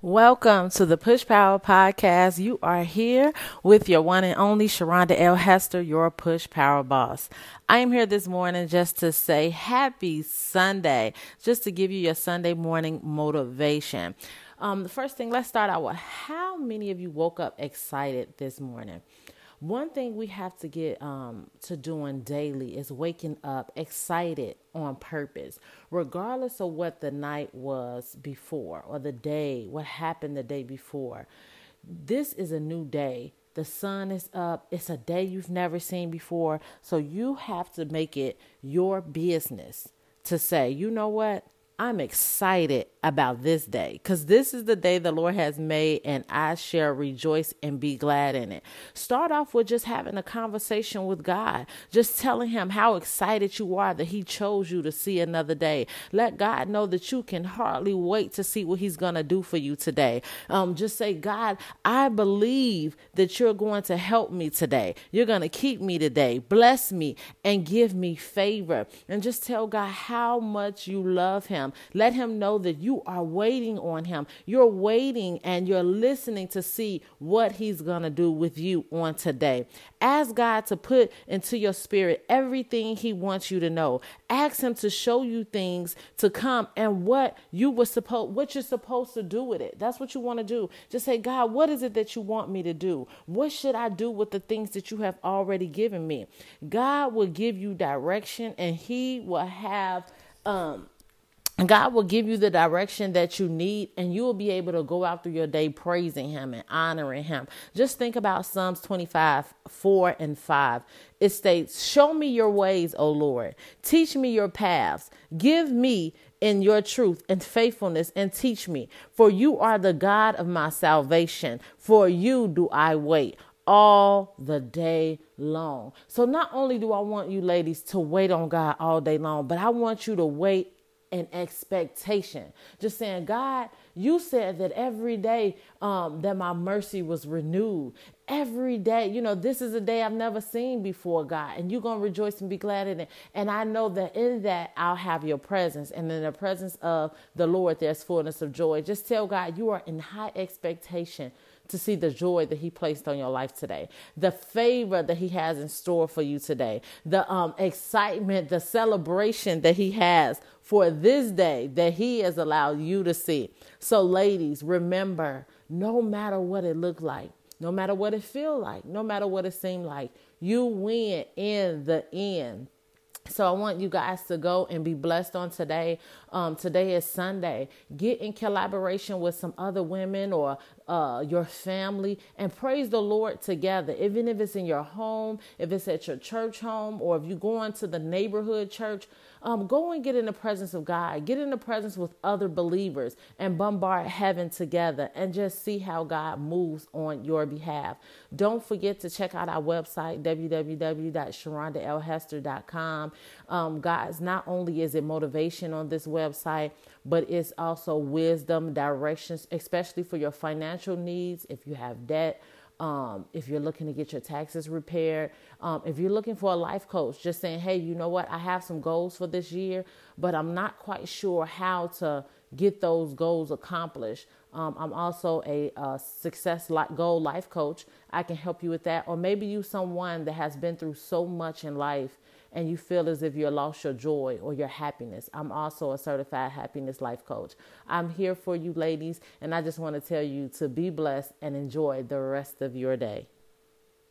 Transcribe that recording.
Welcome to the Push Power Podcast. You are here with your one and only Sharonda L. Hester, your Push Power boss. I am here this morning just to say happy Sunday, just to give you your Sunday morning motivation. Um, the first thing, let's start out with how many of you woke up excited this morning? One thing we have to get um, to doing daily is waking up excited on purpose, regardless of what the night was before or the day, what happened the day before. This is a new day. The sun is up. It's a day you've never seen before. So you have to make it your business to say, you know what? I'm excited about this day because this is the day the Lord has made, and I shall rejoice and be glad in it. Start off with just having a conversation with God, just telling Him how excited you are that He chose you to see another day. Let God know that you can hardly wait to see what He's going to do for you today. Um, just say, God, I believe that you're going to help me today. You're going to keep me today. Bless me and give me favor. And just tell God how much you love Him him. Let him know that you are waiting on him. You're waiting and you're listening to see what he's going to do with you on today. Ask God to put into your spirit everything he wants you to know. Ask him to show you things to come and what you were supposed what you're supposed to do with it. That's what you want to do. Just say, God, what is it that you want me to do? What should I do with the things that you have already given me? God will give you direction and he will have um God will give you the direction that you need, and you will be able to go out through your day praising Him and honoring Him. Just think about Psalms 25 4 and 5. It states, Show me your ways, O Lord. Teach me your paths. Give me in your truth and faithfulness and teach me. For you are the God of my salvation. For you do I wait all the day long. So, not only do I want you ladies to wait on God all day long, but I want you to wait an expectation. Just saying, God, you said that every day um, that my mercy was renewed. Every day, you know, this is a day I've never seen before, God, and you're going to rejoice and be glad in it. And I know that in that I'll have your presence. And in the presence of the Lord, there's fullness of joy. Just tell God you are in high expectation to see the joy that he placed on your life today, the favor that he has in store for you today, the um, excitement, the celebration that he has for this day that he has allowed you to see. So, ladies, remember, no matter what it looked like, no matter what it feel like, no matter what it seemed like, you win in the end. So I want you guys to go and be blessed on today. Um, today is Sunday. Get in collaboration with some other women or uh, your family and praise the Lord together. Even if it's in your home, if it's at your church home, or if you go into the neighborhood church, um, go and get in the presence of God. Get in the presence with other believers and bombard heaven together and just see how God moves on your behalf. Don't forget to check out our website, www.sharondalhester.com. Um, guys, not only is it motivation on this website, but it's also wisdom, directions, especially for your financial needs. If you have debt, um, if you're looking to get your taxes repaired, um, if you're looking for a life coach, just saying, hey, you know what, I have some goals for this year, but I'm not quite sure how to get those goals accomplished. Um, I'm also a, a success goal life coach. I can help you with that. Or maybe you someone that has been through so much in life and you feel as if you lost your joy or your happiness. I'm also a certified happiness life coach. I'm here for you, ladies, and I just want to tell you to be blessed and enjoy the rest of your day.